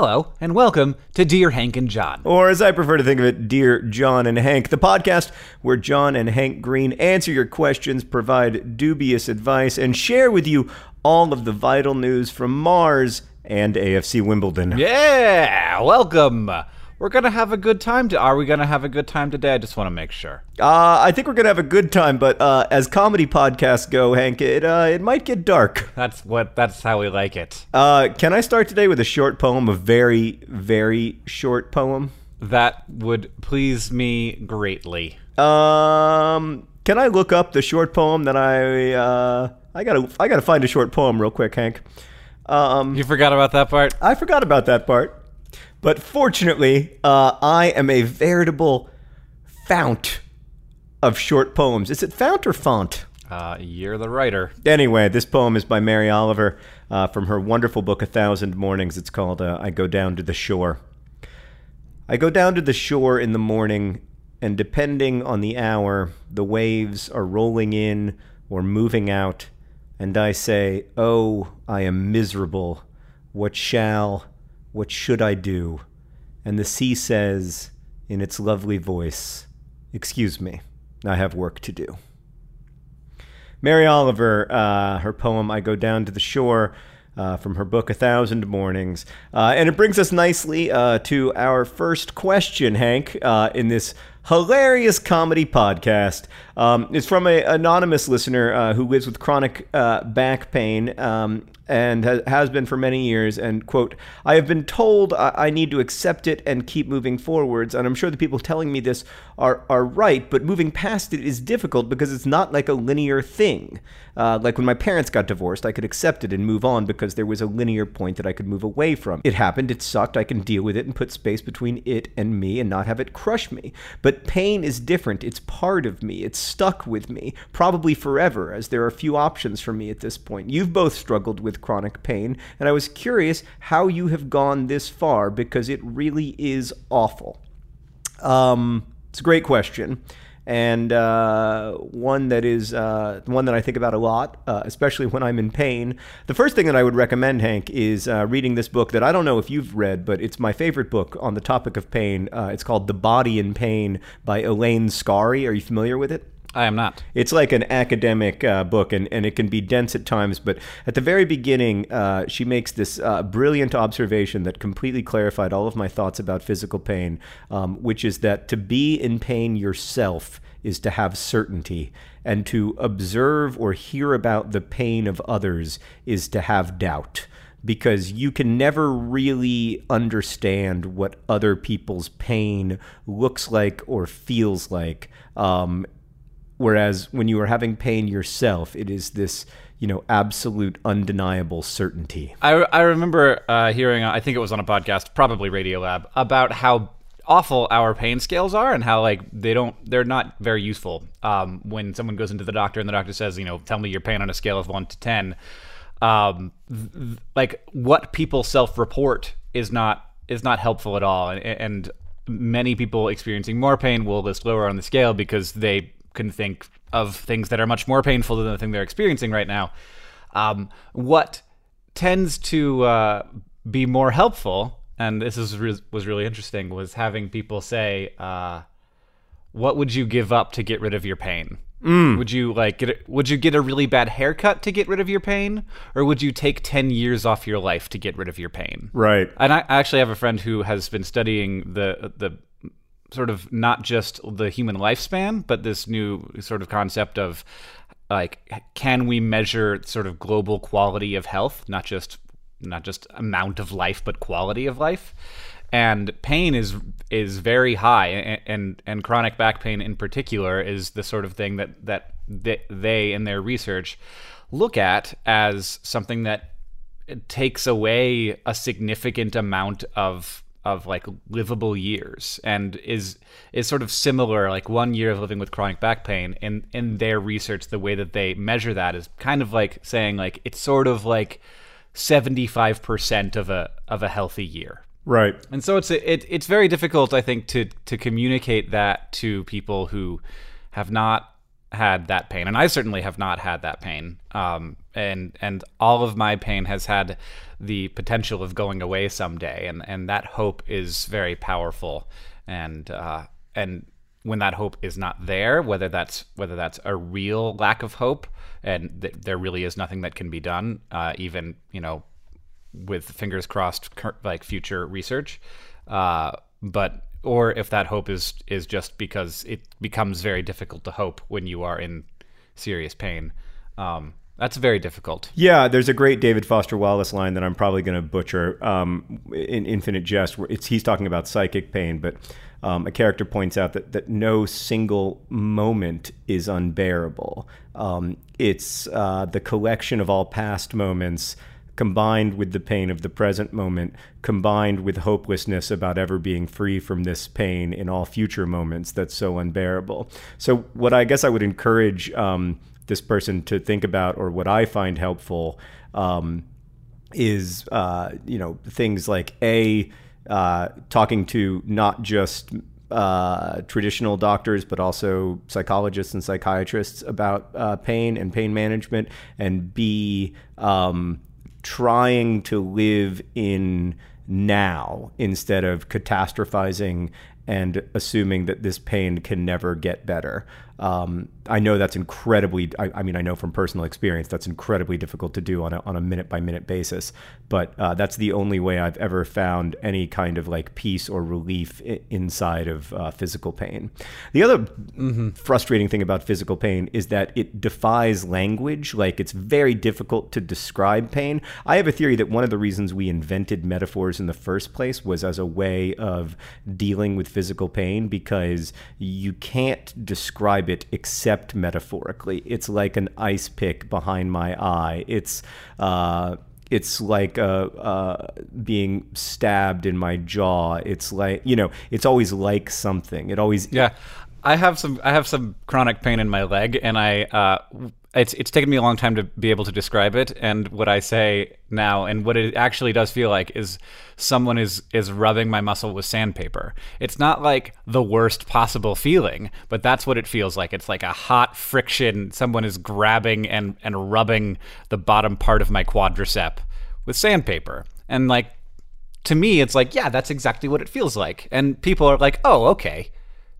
Hello, and welcome to Dear Hank and John. Or as I prefer to think of it, Dear John and Hank, the podcast where John and Hank Green answer your questions, provide dubious advice, and share with you all of the vital news from Mars and AFC Wimbledon. Yeah, welcome. We're gonna have a good time. To, are we gonna have a good time today? I just want to make sure. Uh, I think we're gonna have a good time, but uh, as comedy podcasts go, Hank, it uh, it might get dark. That's what. That's how we like it. Uh, can I start today with a short poem? A very, very short poem. That would please me greatly. Um, can I look up the short poem that I uh, I gotta I gotta find a short poem real quick, Hank. Um, You forgot about that part. I forgot about that part. But fortunately, uh, I am a veritable fount of short poems. Is it fount or font? Uh, you're the writer. Anyway, this poem is by Mary Oliver uh, from her wonderful book, A Thousand Mornings. It's called uh, I Go Down to the Shore. I go down to the shore in the morning, and depending on the hour, the waves are rolling in or moving out, and I say, Oh, I am miserable. What shall, what should I do? And the sea says, in its lovely voice, Excuse me, I have work to do. Mary Oliver, uh, her poem I Go Down to the Shore, uh, from her book A Thousand Mornings. Uh, and it brings us nicely uh, to our first question, Hank, uh, in this hilarious comedy podcast. Um, it's from an anonymous listener uh, who lives with chronic back pain. Um, and has been for many years. And, quote, I have been told I-, need to accept it and keep moving forwards. And I'm sure the people telling me this are, are right, but moving past it is difficult because it's not like a linear thing. Uh, like when my parents got divorced, I could accept it and move on because there was a linear point that I could move away from. It happened, it sucked, I can deal with it and put space between it and me and not have it crush me. But pain is different. It's part of me, it's stuck with me, probably forever, as there are few options for me at this point. You've both struggled with chronic pain, and I was curious how you have gone this far because it really is awful. Um, it's a great question, and uh, one that is uh, one that I think about a lot, uh, especially when I'm in pain. The first thing that I would recommend, Hank, is uh, reading this book that I don't know if you've read, but it's my favorite book on the topic of pain. Uh, it's called The Body in Pain by Elaine Scarry. Are you familiar with it? I am not. It's like an academic uh, book, and, and it can be dense at times. But at the very beginning, uh, she makes this uh, brilliant observation that completely clarified all of my thoughts about physical pain, um, which is that to be in pain yourself is to have certainty, and to observe or hear about the pain of others is to have doubt because you can never really understand what other people's pain looks like or feels like. Um, whereas when you are having pain yourself, it is this you know absolute undeniable certainty. I, I remember uh, hearing, I think it was on a podcast, probably Radiolab, about how awful our pain scales are and how like they don't they're not very useful um, when someone goes into the doctor and the doctor says you know tell me your pain on a scale of 1 to 10 um, th- like what people self-report is not is not helpful at all and, and many people experiencing more pain will list lower on the scale because they can think of things that are much more painful than the thing they're experiencing right now. Um, what tends to uh, be more helpful, and this is re- was really interesting, was having people say, uh, "What would you give up to get rid of your pain?" Mm. Would you like get a, would you get a really bad haircut to get rid of your pain or would you take 10 years off your life to get rid of your pain? Right. And I I actually have a friend who has been studying the the sort of not just the human lifespan but this new sort of concept of like can we measure sort of global quality of health, not just not just amount of life but quality of life? And pain is is very high and, and and chronic back pain in particular is the sort of thing that that they in their research look at as something that takes away a significant amount of of like livable years and is is sort of similar like one year of living with chronic back pain in in their research the way that they measure that is kind of like saying like it's sort of like 75% of a of a healthy year Right. and so it's it, it's very difficult, I think, to to communicate that to people who have not had that pain, and I certainly have not had that pain. Um, and and all of my pain has had the potential of going away someday, and and that hope is very powerful. And uh, and when that hope is not there, whether that's whether that's a real lack of hope, and th- there really is nothing that can be done, uh, even you know with fingers crossed like future research uh, but or if that hope is is just because it becomes very difficult to hope when you are in serious pain um, that's very difficult Yeah, there's a great David Foster Wallace line that I'm probably going to butcher um, in Infinite Jest. Where he's talking about psychic pain, but um, a character points out that that no single moment is unbearable. Um, it's uh, the collection of all past moments combined with the pain of the present moment, combined with hopelessness about ever being free from this pain in all future moments that's so unbearable. So, what I guess I would encourage um, this person to think about, or what I find helpful, um, is uh, you know things like a uh, talking to not just uh, traditional doctors, but also psychologists and psychiatrists about uh, pain and pain management, and B, um, trying to live in now instead of catastrophizing and assuming that this pain can never get better. Um, I know that's incredibly, I, I, mean, I know from personal experience that's incredibly difficult to do on a, on a minute by minute basis, but uh, that's the only way I've ever found any kind of like peace or relief I- inside of uh, physical pain. The other mm-hmm. frustrating thing about physical pain is that it defies language. Like it's very difficult to describe pain. I have a theory that one of the reasons we invented metaphors in the first place was as a way of dealing with physical pain because you can't describe it except metaphorically. It's like an ice pick behind my eye. It's uh, it's like uh, uh, being stabbed in my jaw. It's like you know, it's always like something. It always yeah. I have some I have some chronic pain in my leg, and I uh, it's it's taken me a long time to be able to describe it. And what I say now, and what it actually does feel like, is someone is is rubbing my muscle with sandpaper. It's not like the worst possible feeling, but that's what it feels like. It's like a hot friction. Someone is grabbing and and rubbing the bottom part of my quadricep with sandpaper, and like to me, it's like yeah, that's exactly what it feels like. And people are like, oh, okay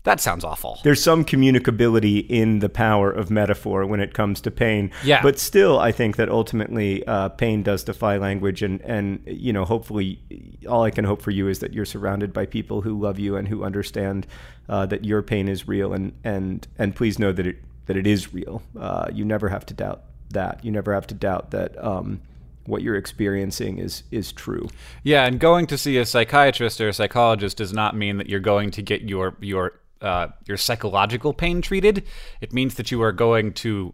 that sounds awful. There's some communicability in the power of metaphor when it comes to pain. Yeah. But still, I think that ultimately uh, pain does defy language. And, and, you know, hopefully, all I can hope for you is that you're surrounded by people who love you and who understand uh, that your pain is real. And, and, and please know that it, that it is real. Uh, you never have to doubt that. You never have to doubt that. Um, what you're experiencing is is true. Yeah, and going to see a psychiatrist or a psychologist does not mean that you're going to get your your uh, your psychological pain treated. It means that you are going to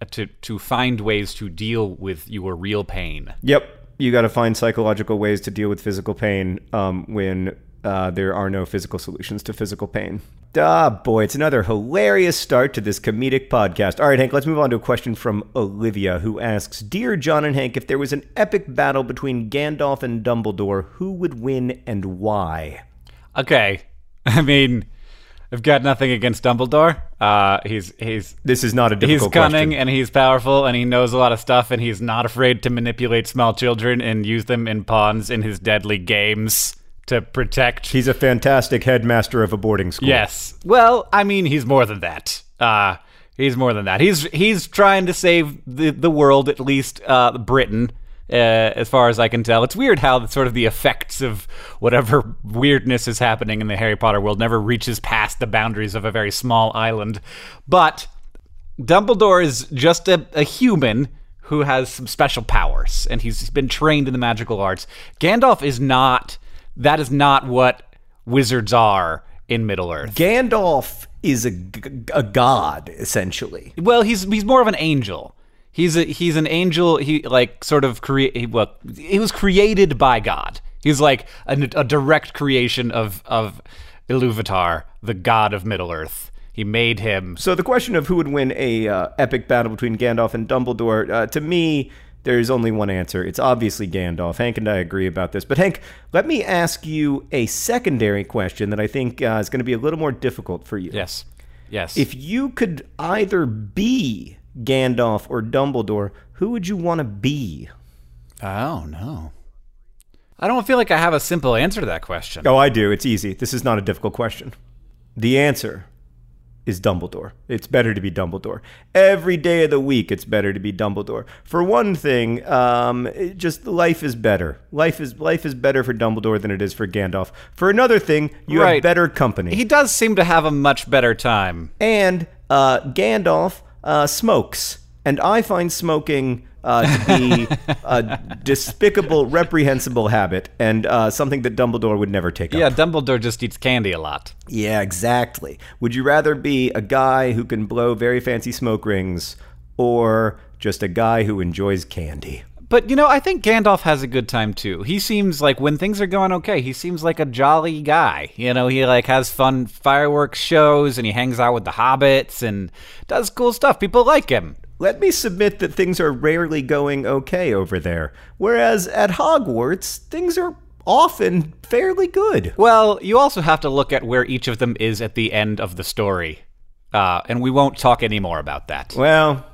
uh, to to find ways to deal with your real pain. Yep, you got to find psychological ways to deal with physical pain um, when uh, there are no physical solutions to physical pain. Ah, boy, it's another hilarious start to this comedic podcast. All right, Hank, let's move on to a question from Olivia, who asks Dear John and Hank, if there was an epic battle between Gandalf and Dumbledore, who would win and why? Okay. I mean, I've got nothing against Dumbledore. Uh, he's he's This is not a difficult. he's cunning question. and he's powerful and he knows a lot of stuff and he's not afraid to manipulate small children and use them in pawns in his deadly games to protect. He's a fantastic headmaster of a boarding school. Yes. Well, I mean, he's more than that. Uh, he's more than that. He's he's trying to save the the world, at least uh, Britain. Uh, as far as I can tell, it's weird how the, sort of the effects of whatever weirdness is happening in the Harry Potter world never reaches past the boundaries of a very small island. But Dumbledore is just a, a human who has some special powers, and he's been trained in the magical arts. Gandalf is not. That is not what wizards are in Middle Earth. Gandalf is a, g- a god, essentially. Well, he's he's more of an angel. He's a he's an angel. He like sort of create. He, well, he was created by God. He's like a, a direct creation of of Iluvatar, the god of Middle Earth. He made him. So the question of who would win a uh, epic battle between Gandalf and Dumbledore, uh, to me, there's only one answer. It's obviously Gandalf. Hank and I agree about this. But Hank, let me ask you a secondary question that I think uh, is going to be a little more difficult for you. Yes, yes. If you could either be Gandalf or Dumbledore, who would you want to be? oh no, I don't feel like I have a simple answer to that question. Oh, I do. It's easy. This is not a difficult question. The answer is Dumbledore. It's better to be Dumbledore. Every day of the week, it's better to be Dumbledore. For one thing, um, just life is better. Life is life is better for Dumbledore than it is for Gandalf. For another thing, you Right. have better company. He does seem to have a much better time. and uh, Gandalf uh, smokes, and I find smoking uh, to be a despicable, reprehensible habit, and uh, something that Dumbledore would never take up. Yeah, Dumbledore just eats candy a lot. Yeah, exactly. Would you rather be a guy who can blow very fancy smoke rings or just a guy who enjoys candy? But you know, I think Gandalf has a good time too. He seems like when things are going okay, he seems like a jolly guy. You know, he like has fun fireworks shows and he hangs out with the hobbits and does cool stuff. People like him. Let me submit that things are rarely going okay over there, whereas at Hogwarts, things are often fairly good. Well, you also have to look at where each of them is at the end of the story. Uh, and we won't talk any more about that. Well,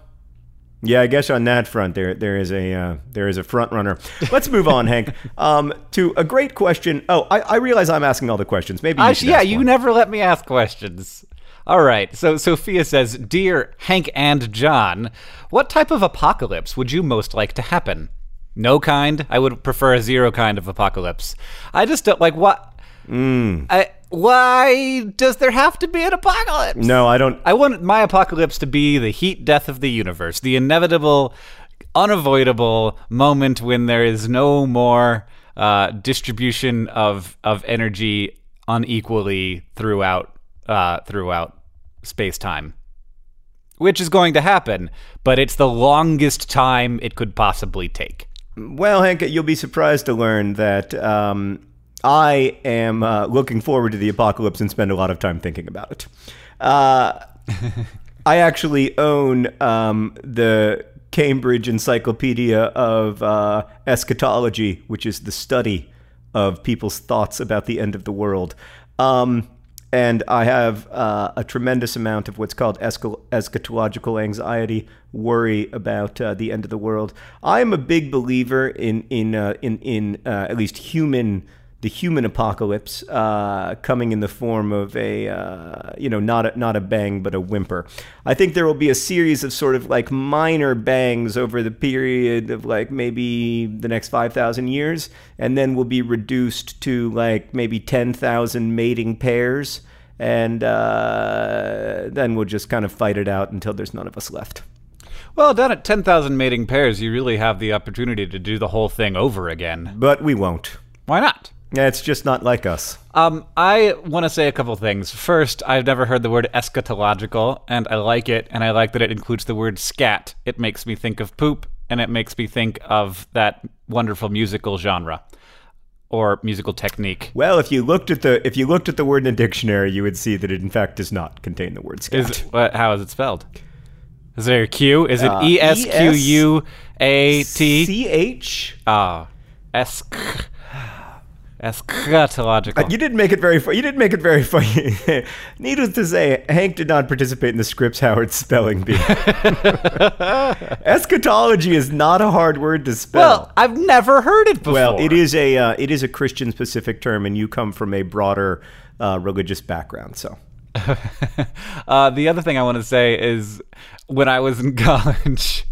yeah, I guess on that front there there is a uh, there is a front runner. Let's move on, Hank, um, to a great question. Oh, I, I realize I'm asking all the questions. Maybe you I, yeah, you one. never let me ask questions. All right. So Sophia says, "Dear Hank and John, what type of apocalypse would you most like to happen? No kind. I would prefer a zero kind of apocalypse. I just don't like what. Hmm. I, why does there have to be an apocalypse? No, I don't. I want my apocalypse to be the heat death of the universe, the inevitable, unavoidable moment when there is no more uh, distribution of of energy unequally throughout uh, throughout space time, which is going to happen, but it's the longest time it could possibly take. Well, Hank, you'll be surprised to learn that um, I am uh, looking forward to the apocalypse and spend a lot of time thinking about it. Uh, I actually own um, the Cambridge Encyclopedia of uh, Eschatology, which is the study of people's thoughts about the end of the world. Um, and I have uh, a tremendous amount of what's called eschatological anxiety, worry about uh, the end of the world. I am a big believer in in uh, in in uh, at least human the human apocalypse uh, coming in the form of a uh, you know not a, not a bang but a whimper. I think there will be a series of sort of like minor bangs over the period of like maybe the next five thousand years, and then we'll be reduced to like maybe ten thousand mating pairs, and uh, then we'll just kind of fight it out until there's none of us left. Well, down at ten thousand mating pairs, you really have the opportunity to do the whole thing over again. But we won't. Why not? Yeah, It's just not like us. Um, I want to say a couple things. First, I've never heard the word eschatological, and I like it, and I like that it includes the word scat. It makes me think of poop, and it makes me think of that wonderful musical genre or musical technique. Well, if you looked at the if you looked at the word in a dictionary, you would see that it in fact does not contain the word scat. Is what? How is it spelled? Is there a Q? Is it Uh, E S Q U A T? C H Ah, esk. Eschatological. You didn't make it very. Fu- you didn't make it very funny. Needless to say, Hank did not participate in the Scripps Howard spelling bee. Eschatology is not a hard word to spell. well, I've never heard it before. Well, it is a uh, it is a Christian specific term, and you come from a broader uh, religious background. So uh, the other thing I want to say is when I was in college,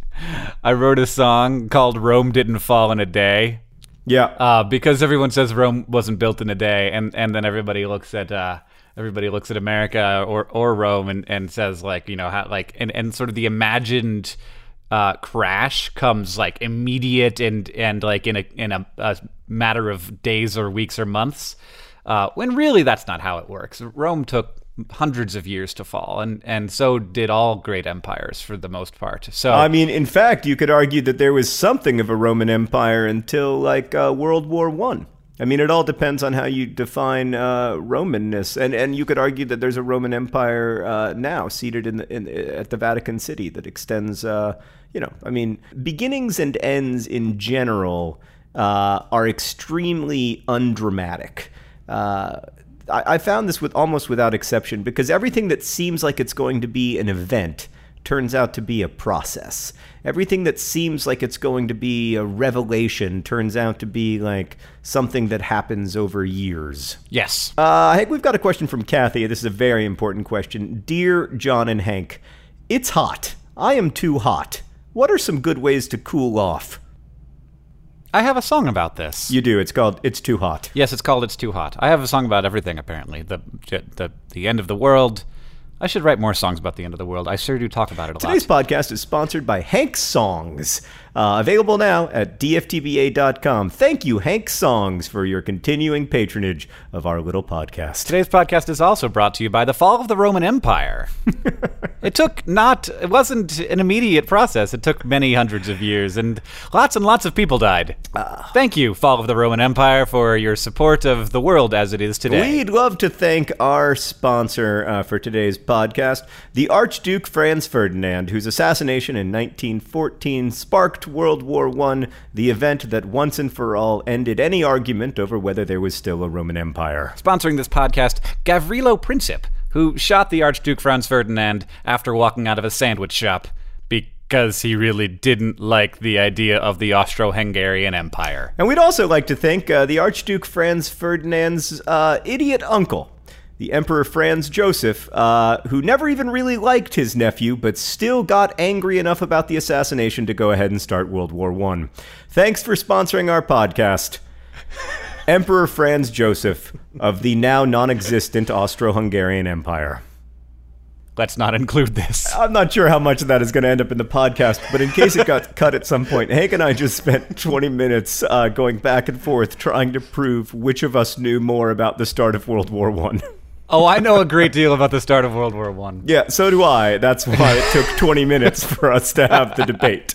I wrote a song called Rome Didn't Fall in a Day. Yeah, Uh, because everyone says Rome wasn't built in a day, and, and then everybody looks at uh, everybody looks at America or, or Rome and, and says like you know how like and, and sort of the imagined uh, crash comes like immediate and and like in a in a, a matter of days or weeks or months, uh, when really that's not how it works. Rome took hundreds of years to fall, and and so did all great empires for the most part. So I mean, in fact, you could argue that there was something of a Roman Empire until like uh, World War One. I. mean, it all depends on how you define uh, Romanness, and and you could argue that there's a Roman Empire uh, now seated in, the, in at the Vatican City that extends. Uh, you know, I mean, beginnings and ends in general uh, are extremely undramatic. Uh, I, I found this with almost without exception because everything that seems like it's going to be an event turns out to be a process. Everything that seems like it's going to be a revelation turns out to be like something that happens over years. yes, Uh, Hank, we've got a question from Kathy. This is a very important question. Dear John and Hank, it's hot. I am too hot. What are some good ways to cool off? I have a song about this. You do. It's called It's Too Hot. Yes, it's called "It's Too Hot." I have a song about everything. Apparently, the the the end of the world. I should write more songs about the end of the world. I sure do talk about it a Today's lot. Today's podcast is sponsored by Hank Songs, uh, available now at dftba.com. Thank you, Hank Songs, for your continuing patronage of our little podcast. Today's podcast is also brought to you by the fall of the Roman Empire. it took not it wasn't an immediate process. It took many hundreds of years and lots and lots of people died. Thank you, fall of the Roman Empire, for your support of the world as it is today. We'd love to thank our sponsor uh, for today's podcast, the Archduke Franz Ferdinand, whose assassination in 1914 sparked World War I, the event that once and for all ended any argument over whether there was still a Roman Empire. Sponsoring this podcast, Gavrilo Princip, who shot the Archduke Franz Ferdinand after walking out of a sandwich shop because he really didn't like the idea of the Austro Hungarian Empire. And we'd also like to thank uh, the Archduke Franz Ferdinand's uh, idiot uncle, the Emperor Franz Joseph, uh, who never even really liked his nephew, but still got angry enough about the assassination to go ahead and start World War I. Thanks for sponsoring our podcast. Emperor Franz Joseph of the now non existent Austro Hungarian Empire. Let's not include this. I'm not sure how much of that is going to end up in the podcast, but in case it got cut at some point, Hank and I just spent 20 minutes uh, going back and forth trying to prove which of us knew more about the start of World War One. Oh, I know a great deal about the start of World War One. yeah, so do I. That's why it took 20 minutes for us to have the debate.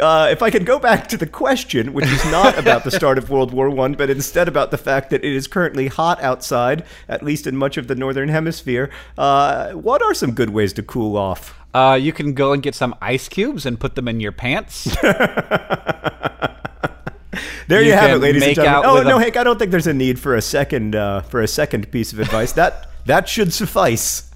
uh, if I could go back to the question, which is not about the start of World War One, but instead about the fact that it is currently hot outside, at least in much of the northern hemisphere. Uh, what are some good ways to cool off? Uh, you can go and get some ice cubes and put them in your pants. There you, You have it, ladies and gentlemen. Oh no, a- Hank, I don't think there's a need for a second uh, for a second piece of advice. that that should suffice.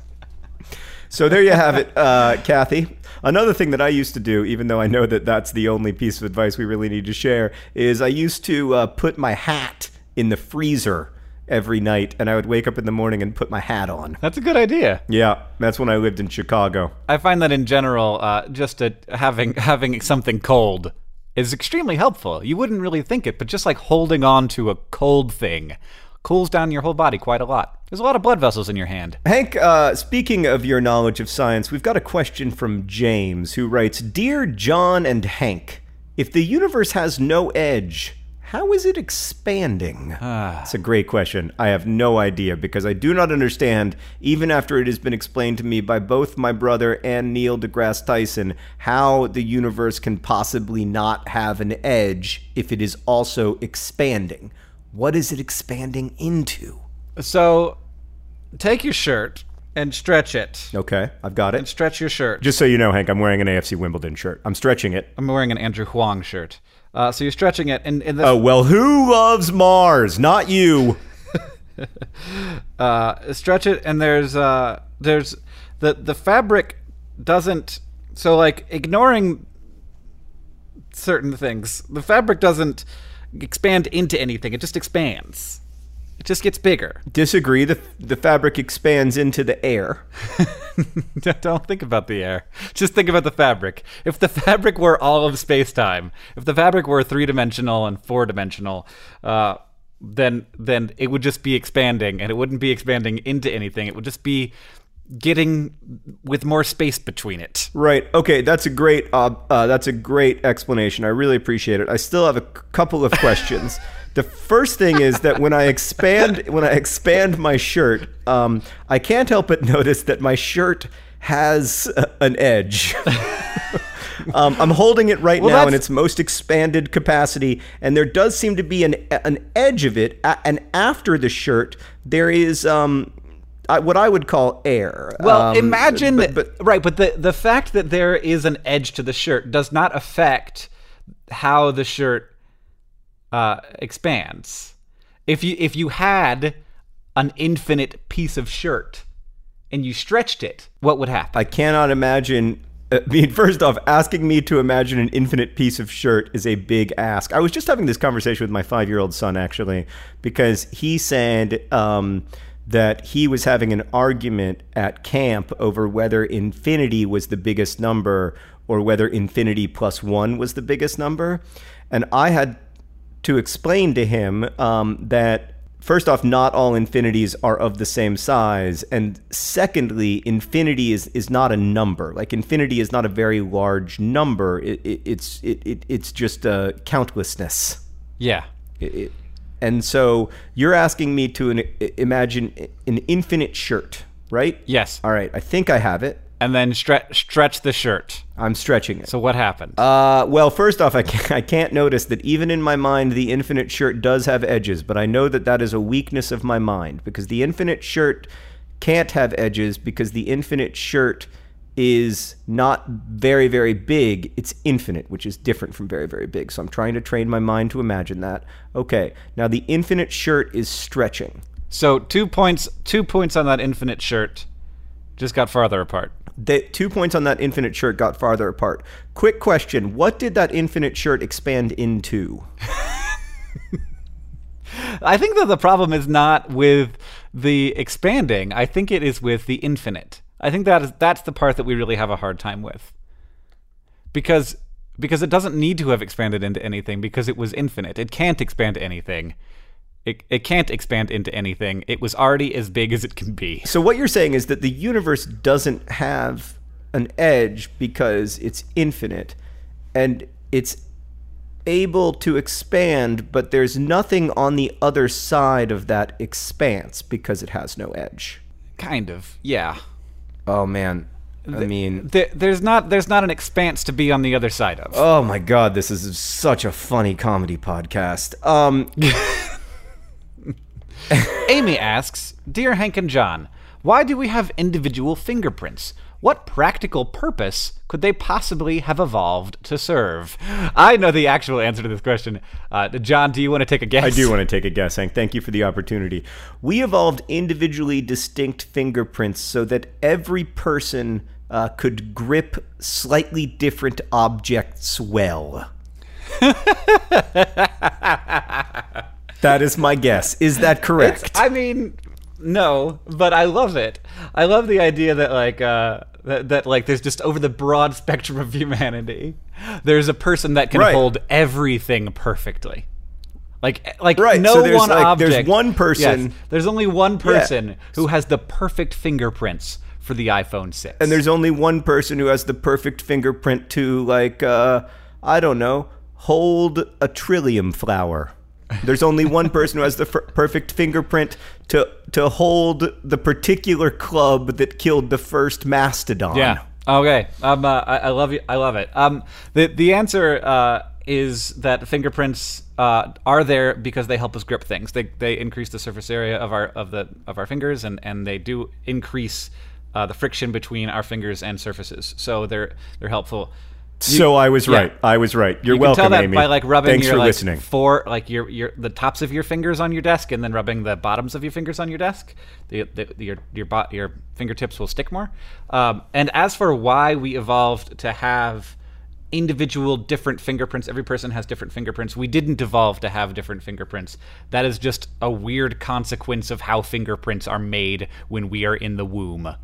So there you have it, uh, Kathy. Another thing that I used to do, even though I know that that's the only piece of advice we really need to share, is I used to uh, put my hat in the freezer every night, and I would wake up in the morning and put my hat on. That's a good idea. Yeah, that's when I lived in Chicago. I find that in general, uh, just a, having having something cold is extremely helpful. You wouldn't really think it, but just like holding on to a cold thing cools down your whole body quite a lot. There's a lot of blood vessels in your hand. Hank, uh, speaking of your knowledge of science, we've got a question from James who writes Dear John and Hank, if the universe has no edge, how is it expanding? It's a great question. I have no idea because I do not understand, even after it has been explained to me by both my brother and Neil deGrasse Tyson, how the universe can possibly not have an edge if it is also expanding. What is it expanding into? So, take your shirt and stretch it. Okay, I've got it. Stretch your shirt. Just so you know, Hank, I'm wearing an AFC Wimbledon shirt. I'm stretching it. I'm wearing an Andrew Huang shirt. Uh, so you're stretching it, and, and this, Oh, well, who loves Mars? Not you. uh, stretch it, and there's uh, there's the the fabric doesn't. So like ignoring certain things, the fabric doesn't expand into anything. It just expands. It just gets bigger. Disagree. The, the fabric expands into the air. Don't think about the air. Just think about the fabric. If the fabric were all of space time, if the fabric were three dimensional and four dimensional, uh, then then it would just be expanding, and it wouldn't be expanding into anything. It would just be getting with more space between it. Right. Okay. That's a great. Uh, uh, that's a great explanation. I really appreciate it. I still have a c- couple of questions. the first thing is that when I expand when I expand my shirt, um, I can't help but notice that my shirt has uh, an edge. Um, I'm holding it right Well, now in its most expanded capacity, and there does seem to be an an edge of it. And after the shirt, there is um, I, what I would call air. Well, Um, imagine but, but right, but the the fact that there is an edge to the shirt does not affect how the shirt uh, expands. If you if you had an infinite piece of shirt and you stretched it, what would happen? I cannot imagine. I mean, first off, asking me to imagine an infinite piece of shirt is a big ask. I was just having this conversation with my five year old son, actually, because he said um, that he was having an argument at camp over whether infinity was the biggest number or whether infinity plus one was the biggest number. And I had to explain to him um, that first off, not all infinities are of the same size, and secondly, infinity is is not a number. Like infinity is not a very large number. It, it, it's it, it, it's just a countlessness. yeah. It- and so you're asking me to an, imagine an infinite shirt, right? Yes. All right. I think I have it. And then stretch stretch the shirt. I'm stretching it. So what happened? Uh, well, first off, I can't, I can't notice that even in my mind, the infinite shirt does have edges, but I know that that is a weakness of my mind because the infinite shirt can't have edges because the infinite shirt is not very, very big. It's infinite, which is different from very, very big. So I'm trying to train my mind to imagine that. Okay, now the infinite shirt is stretching. so two points two points on that infinite shirt just got farther apart. The two points on that infinite shirt got farther apart. Quick question What did that infinite shirt expand into? I think that the problem is not with the expanding. I think it is with the infinite. I think that is that's the part that we really have a hard time with. Because because it doesn't need to have expanded into anything because it was infinite. It can't expand anything. It, it can't expand into anything. It was already as big as it can be. So what you're saying is that the universe doesn't have an edge because it's infinite and it's able to expand, but there's nothing on the other side of that expanse because it has no edge. Kind of, yeah. Oh man. I mean, There, there's not there's not an expanse to be on the other side of. oh my god, this is such a funny comedy podcast. Um Amy asks, Dear Hank and John, why do we have individual fingerprints? What practical purpose could they possibly have evolved to serve? I know the actual answer to this question. Uh, John, do you want to take a guess? I do want to take a guess, Hank. Thank you for the opportunity. We evolved individually distinct fingerprints so that every person uh, could grip slightly different objects well. that is my guess. Is that correct? I mean, no, but I love it. I love the idea that like uh, that, that like there's just over the broad spectrum of humanity, there's a person that can Right. hold everything perfectly. Like like Right, no so one like, object. there's one person- Yes, there's only one person who has the perfect fingerprints for the iPhone 6. and there's only one person who has the perfect fingerprint to, like, uh, I don't know, hold a trillium flower. There's only one person who has the f- perfect fingerprint to to hold the particular club that killed the first mastodon. Yeah. Okay. Um. Uh, I, I love you. I love it. Um. The the answer uh is that fingerprints uh are there because they help us grip things. They they increase the surface area of our of the of our fingers and and they do increase uh, the friction between our fingers and surfaces. So they're they're helpful. So I was yeah. right. I was right. You're you welcome, can tell that Amy. by like rubbing Thanks your for like listening. four like your your the tops of your fingers on your desk and then rubbing the bottoms of your fingers on your desk. The, the, your your bo- your fingertips will stick more. Um, and as for why we evolved to have individual different fingerprints, every person has different fingerprints. We didn't evolve to have different fingerprints. That is just a weird consequence of how fingerprints are made when we are in the womb,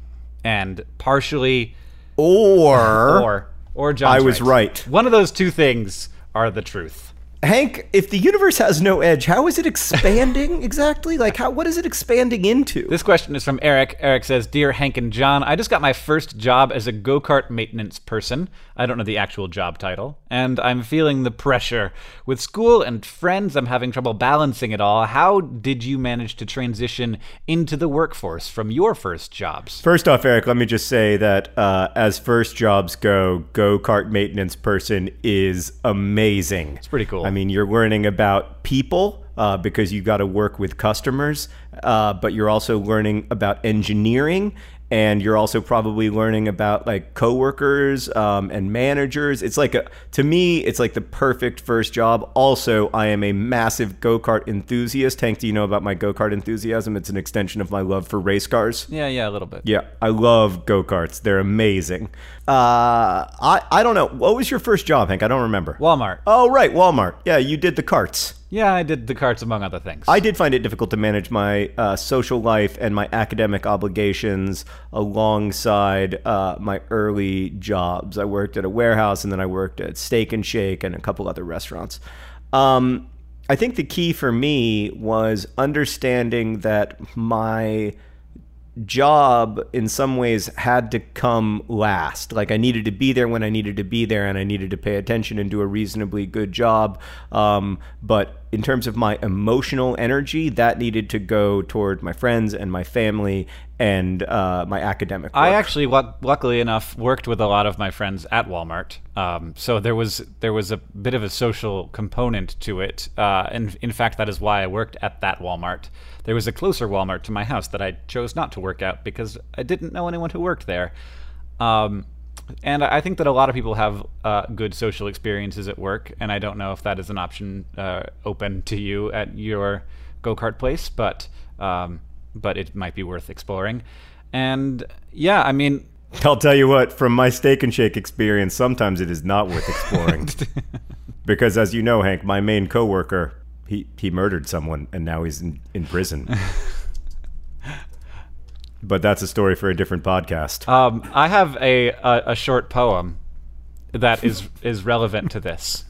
and partially Or, or or John's I was right. One of those two things are the truth. Hank, if the universe has no edge, how is it expanding exactly? Like, how? What is it expanding into? This question is from Eric. Eric says, Dear Hank and John, I just got my first job as a go kart maintenance person. I don't know the actual job title. And I'm feeling the pressure. With school and friends, I'm having trouble balancing it all. How did you manage to transition into the workforce from your first jobs? First off, Eric, let me just say that uh, as first jobs go, go kart maintenance person is amazing. It's pretty cool. I mean, you're learning about people uh, because you've got to work with customers, uh, but you're also learning about engineering. And you're also probably learning about like coworkers um, and managers. It's like a, to me, it's like the perfect first job. Also, I am a massive go kart enthusiast. Hank, do you know about my go kart enthusiasm? It's an extension of my love for race cars. Yeah, yeah, a little bit. Yeah, I love go karts. They're amazing. Uh, I I don't know. What was your first job, Hank? I don't remember. Walmart. Oh, right, Walmart. Yeah, you did the carts. Yeah, I did the carts among other things. I did find it difficult to manage my uh, social life and my academic obligations alongside uh, my early jobs. I worked at a warehouse and then I worked at Steak and Shake and a couple other restaurants. Um, I think the key for me was understanding that my job in some ways had to come last. Like I needed to be there when I needed to be there, and I needed to pay attention and do a reasonably good job. Um, but in terms of my emotional energy, that needed to go toward my friends and my family and uh, my academic. Work. I actually, luckily enough, worked with a lot of my friends at Walmart. Um, so there was there was a bit of a social component to it, uh, and in fact, that is why I worked at that Walmart. There was a closer Walmart to my house that I chose not to work at because I didn't know anyone who worked there. Um, and I think that a lot of people have uh, good social experiences at work, and I don't know if that is an option uh, open to you at your go kart place, but um, but it might be worth exploring. And yeah, I mean, I'll tell you what, from my steak and shake experience, sometimes it is not worth exploring. because as you know, Hank, my main coworker, he, he murdered someone and now he's in, in prison. but that's a story for a different podcast. um, I have a, a a short poem that is is relevant to this.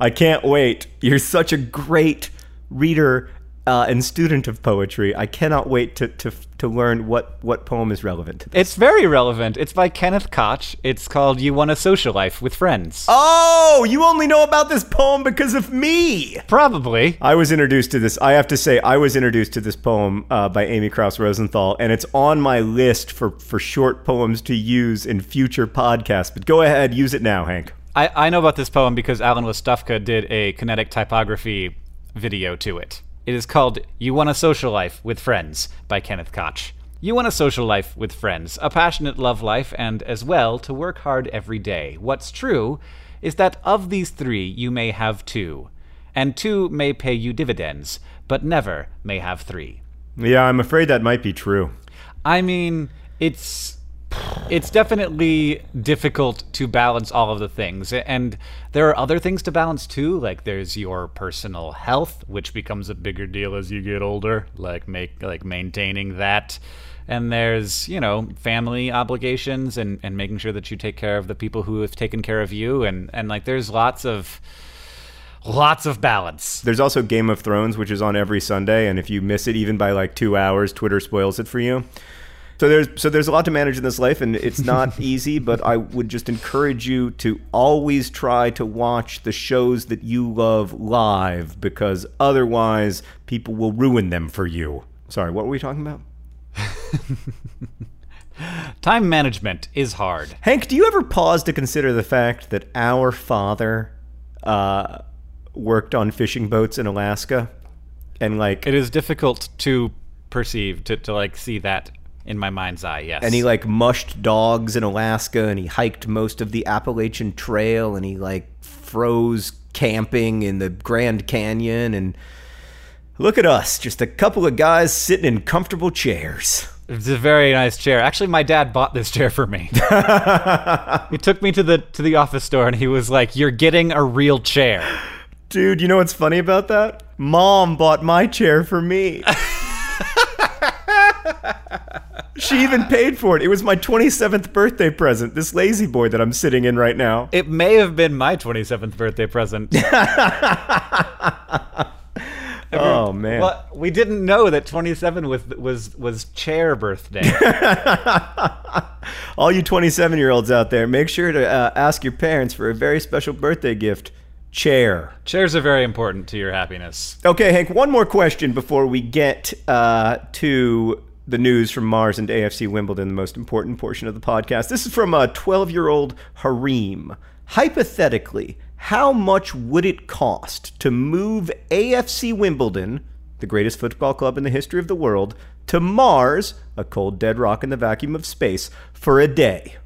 I can't wait. You're such a great reader uh, and student of poetry. I cannot wait to, to, to learn what, what poem is relevant to this. It's very relevant. It's by Kenneth Koch. It's called You Want a Social Life with Friends. Oh, you only know about this poem because of me. Probably. I was introduced to this. I have to say, I was introduced to this poem uh, by Amy Krouse Rosenthal, and it's on my list for, for short poems to use in future podcasts. But go ahead, use it now, Hank. I, I know about this poem because Alan Lastufka did a kinetic typography video to it. It is called You Want a Social Life with Friends by Kenneth Koch. You want a social life with friends, a passionate love life, and as well to work hard every day. What's true is that of these three, you may have two, and two may pay you dividends, but never may have three. Yeah, I'm afraid that might be true. I mean, it's it's definitely difficult to balance all of the things and there are other things to balance too like there's your personal health which becomes a bigger deal as you get older like make like maintaining that and there's you know family obligations and and making sure that you take care of the people who have taken care of you and and like there's lots of lots of balance There's also Game of Thrones, which is on every Sunday, and if you miss it even by like two hours, Twitter spoils it for you. So there's so there's a lot to manage in this life, and it's not easy. But I would just encourage you to always try to watch the shows that you love live, because otherwise people will ruin them for you. Sorry, what were we talking about? time management is hard Hank, do you ever pause to consider the fact that our father uh, worked on fishing boats in Alaska, and like it is difficult to perceive to, to like see that in my mind's eye yes and he like mushed dogs in Alaska and he hiked most of the Appalachian Trail and he like froze camping in the Grand Canyon and look at us just a couple of guys sitting in comfortable chairs It's a very nice chair. Actually, my dad bought this chair for me. he took me to the to the office store and he was like, "You're getting a real chair." dude you know what's funny about that mom bought my chair for me she even paid for it it was my 27th birthday present this lazy boy that i'm sitting in right now It may have been my 27th birthday present. oh man but we didn't know that 27 was was was chair birthday. all you 27 year olds out there make sure to uh, ask your parents for a very special birthday gift chair Chairs are very important to your happiness. Okay, Hank, one more question before we get uh, to the news from Mars and AFC Wimbledon, the most important portion of the podcast. This is from a 12 year old Harim. Hypothetically, how much would it cost to move AFC Wimbledon, the greatest football club in the history of the world, to Mars, a cold dead rock in the vacuum of space, for a day?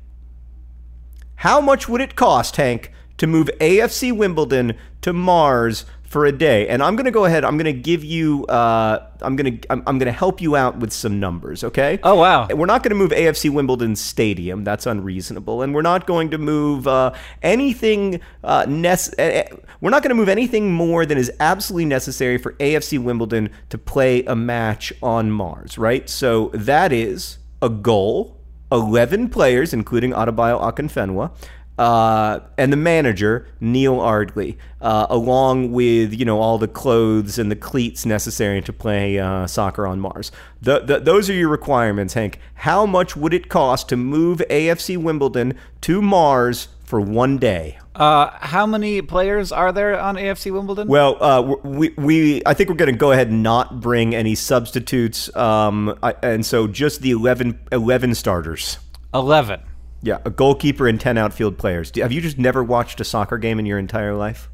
How much would it cost, Hank, to move AFC Wimbledon to Mars for a day? And I'm going to go ahead. I'm going to give you. Uh, I'm going to. I'm, I'm going to help you out with some numbers. Okay. Oh wow. We're not going to move AFC Wimbledon Stadium. That's unreasonable. And we're not going to move uh, anything. Uh, nec- eh, eh, we're not going to move anything more than is absolutely necessary for AFC Wimbledon to play a match on Mars. Right. So that is a goal. 11 players, including Adebayo Akinfenwa, uh, and the manager, Neil Ardley, uh, along with, you know, all the clothes and the cleats necessary to play uh, soccer on Mars. The, the, those are your requirements, Hank. How much would it cost to move AFC Wimbledon to Mars for one day? Uh, how many players are there on AFC Wimbledon? Well, uh, we, we I think we're going to go ahead and not bring any substitutes, um, I, and so just the 11, 11 starters. 11. Yeah, a goalkeeper and 10 outfield players. Have you just never watched a soccer game in your entire life?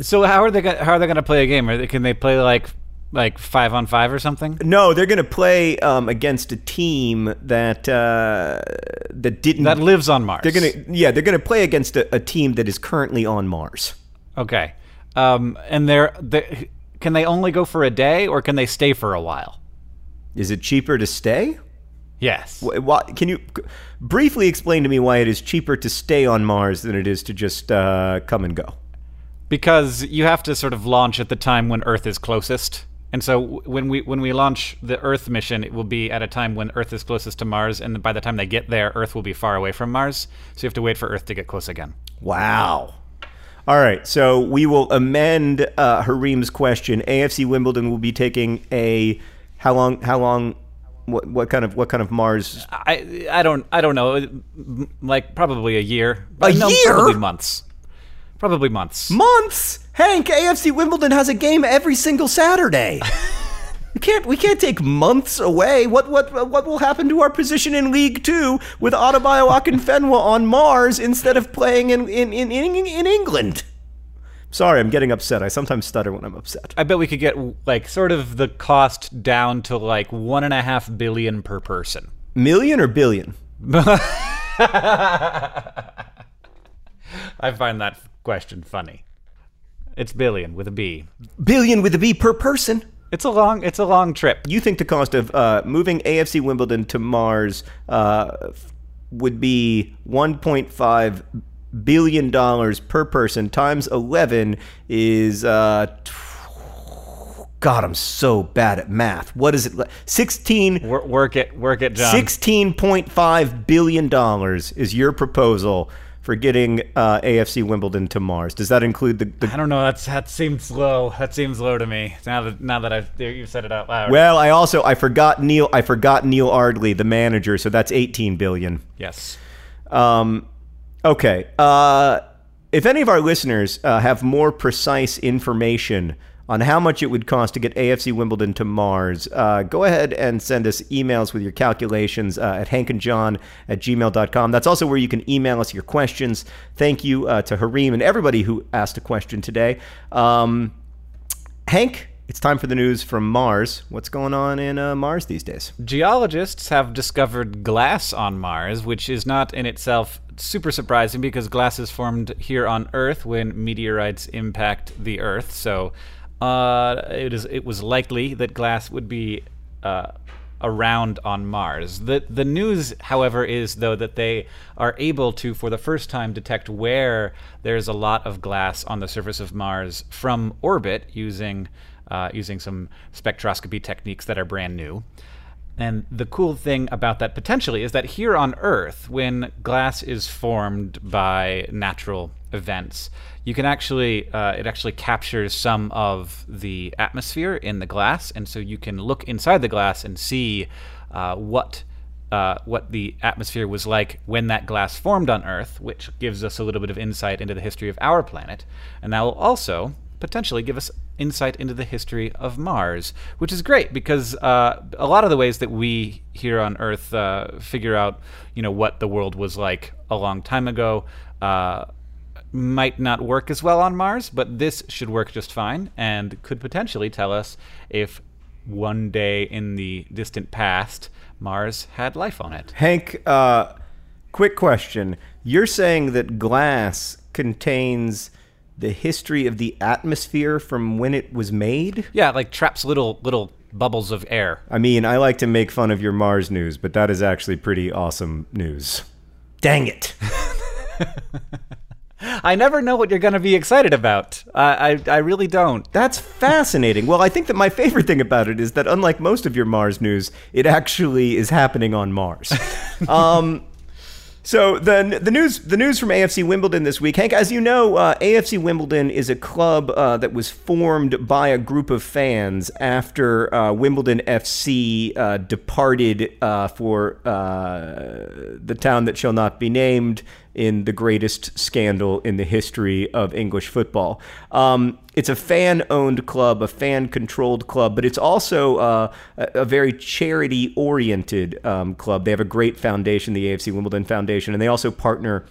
So how are they gonna, how are they going to play a game? Are they, can they play like like 5 on 5 or something? No, they're going to play um, against a team that uh, that didn't. That lives on Mars. they're going to yeah, they're going to play against a, a team that is currently on Mars. Okay. Um, and they're, they can they only go for a day or can they stay for a while? Is it cheaper to stay? Yes. Can you briefly explain to me why it is cheaper to stay on Mars than it is to just uh, come and go? Because you have to sort of launch at the time when Earth is closest. And so when we when we launch the Earth mission, it will be at a time when Earth is closest to Mars, and by the time they get there, Earth will be far away from Mars. So you have to wait for Earth to get close again. Wow. All right, so we will amend uh, Hareem's question. AFC Wimbledon will be taking a how long? How long? What, what kind of what kind of Mars? I I don't I don't know. Like probably a year. A no, year? Probably months. Probably months. Months. Hank, AFC Wimbledon has a game every single Saturday. we can't we can't take months away. What what what will happen to our position in League Two with Adebayo Akinfenwa on Mars instead of playing in in, in in in England? Sorry, I'm getting upset. I sometimes stutter when I'm upset. I bet we could get like sort of the cost down to like one and a half billion per person. Million or billion? I find that question funny. It's billion with a B. Billion with a B per person. It's a long it's a long trip. You think the cost of uh, moving AFC Wimbledon to Mars uh, would be 1.5 billion dollars per person times 11 is uh, God, I'm so bad at math. What is it? li- 16 Wor- work it work it, John. $16.5 billion is your proposal for getting uh, AFC Wimbledon to Mars. Does that include the, the I don't know. That's that seems low. That seems low to me. Now that now that I've you've said it out loud. Well, I also I forgot Neil I forgot Neil Ardley, the manager, so that's 18 billion. yes. Um, okay. Uh, if any of our listeners uh, have more precise information on how much it would cost to get AFC Wimbledon to Mars, uh, go ahead and send us emails with your calculations uh, at hankandjohn at gmail.com. That's also where you can email us your questions. Thank you uh, to Hareem and everybody who asked a question today. Um, Hank, it's time for the news from Mars. What's going on in uh, Mars these days? Geologists have discovered glass on Mars, which is not in itself super surprising because glass is formed here on Earth when meteorites impact the Earth. So uh, it is it was likely that glass would be uh, around on Mars. The the news, however, is though that they are able to, for the first time, detect where there's a lot of glass on the surface of Mars from orbit using uh, using some spectroscopy techniques that are brand new. And the cool thing about that potentially is that here on Earth, when glass is formed by natural events, you can actually uh, it actually captures some of the atmosphere in the glass, and so you can look inside the glass and see uh, what uh, what the atmosphere was like when that glass formed on Earth, which gives us a little bit of insight into the history of our planet, and that will also potentially give us insight into the history of Mars, which is great because uh, a lot of the ways that we here on Earth uh, figure out, you know, what the world was like a long time ago, uh, might not work as well on Mars, but this should work just fine and could potentially tell us if one day in the distant past Mars had life on it. Hank, uh, quick question. You're saying that glass contains the history of the atmosphere from when it was made? Yeah, like traps little little bubbles of air. I mean, I like to make fun of your Mars news, but that is actually pretty awesome news. Dang it. I never know what you're going to be excited about. I, I I really don't. That's fascinating. Well, I think that my favorite thing about it is that unlike most of your Mars news, it actually is happening on Mars. um, so the the news the news from AFC Wimbledon this week, Hank, as you know, uh, AFC Wimbledon is a club uh, that was formed by a group of fans after uh, Wimbledon FC uh, departed uh, for uh, the town that shall not be named in the greatest scandal in the history of English football. Um, it's a fan owned club, a fan controlled club, but it's also uh, a, very charity oriented um, club. They have a great foundation, the AFC Wimbledon Foundation, and they also partner.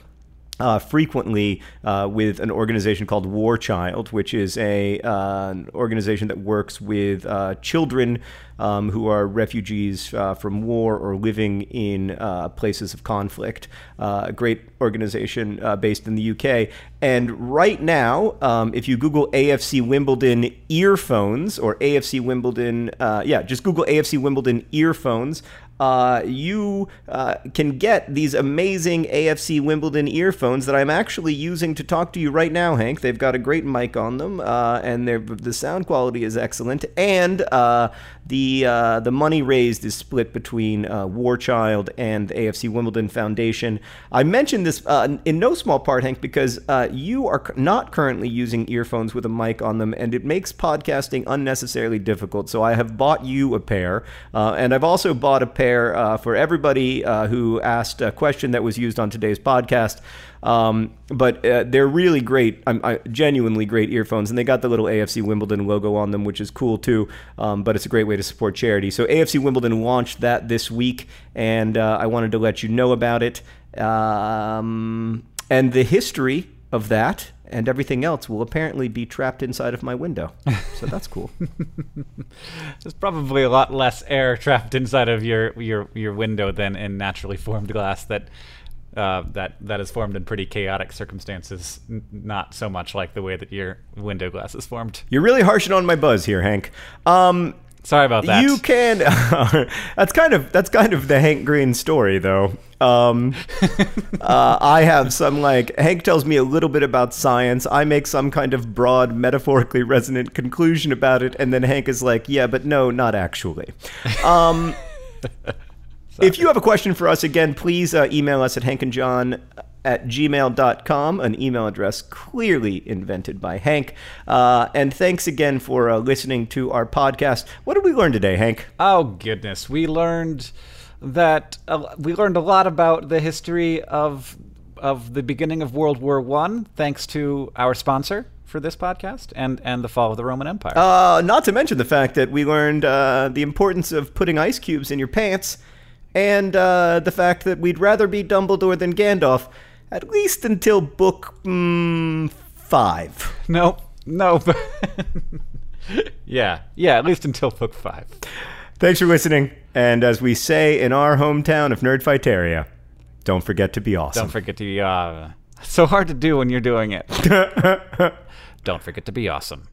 Uh, frequently uh, with an organization called War Child, which is a uh, an organization that works with uh, children um, who are refugees uh, from war or living in uh, places of conflict. A great organization based in the UK. And right now, um, if you Google AFC Wimbledon earphones or AFC Wimbledon, yeah, just Google AFC Wimbledon earphones, uh, you uh, can get these amazing AFC Wimbledon earphones that I'm actually using to talk to you right now, Hank. They've got a great mic on them, uh, and the sound quality is excellent. And uh, the uh, the money raised is split between uh, War Child and the AFC Wimbledon Foundation. I mentioned this in no small part, Hank, because you are not currently using earphones with a mic on them, and it makes podcasting unnecessarily difficult. So I have bought you a pair, and I've also bought a pair uh, for everybody uh, who asked a question that was used on today's podcast. Um, but uh, they're really great, um, genuinely great earphones, and they got the little AFC Wimbledon logo on them, which is cool too. Um, but it's a great way to support charity. So AFC Wimbledon launched that this week, and uh, I wanted to let you know about it. Um, and the history of that and everything else will apparently be trapped inside of my window. So that's cool. There's probably a lot less air trapped inside of your your your window than in naturally formed glass that uh, that that is formed in pretty chaotic circumstances. N- not so much like the way that your window glass is formed. You're really harshing on my buzz here, Hank. Um, Sorry about that. You can. that's kind of that's kind of the Hank Green story, though. Um, uh, I have some like Hank tells me a little bit about science. I make some kind of broad, metaphorically resonant conclusion about it, and then Hank is like, "Yeah, but no, not actually." Um, if you have a question for us, again, please uh, email us at hankandjohn at gmail.com, an email address clearly invented by Hank. Uh, and thanks again for uh, listening to our podcast. What did we learn today, Hank? Oh, goodness. We learned that uh, we learned a lot about the history of of the beginning of World War One, thanks to our sponsor for this podcast and and the fall of the Roman Empire. Uh, not to mention the fact that we learned uh, the importance of putting ice cubes in your pants, and uh, the fact that we'd rather be Dumbledore than Gandalf at least until book mm, five. No, no. yeah, yeah, at least until book five. Thanks for listening. And as we say in our hometown of Nerdfighteria, don't forget to be awesome. Don't forget to be uh, so hard to do when you're doing it. don't forget to be awesome.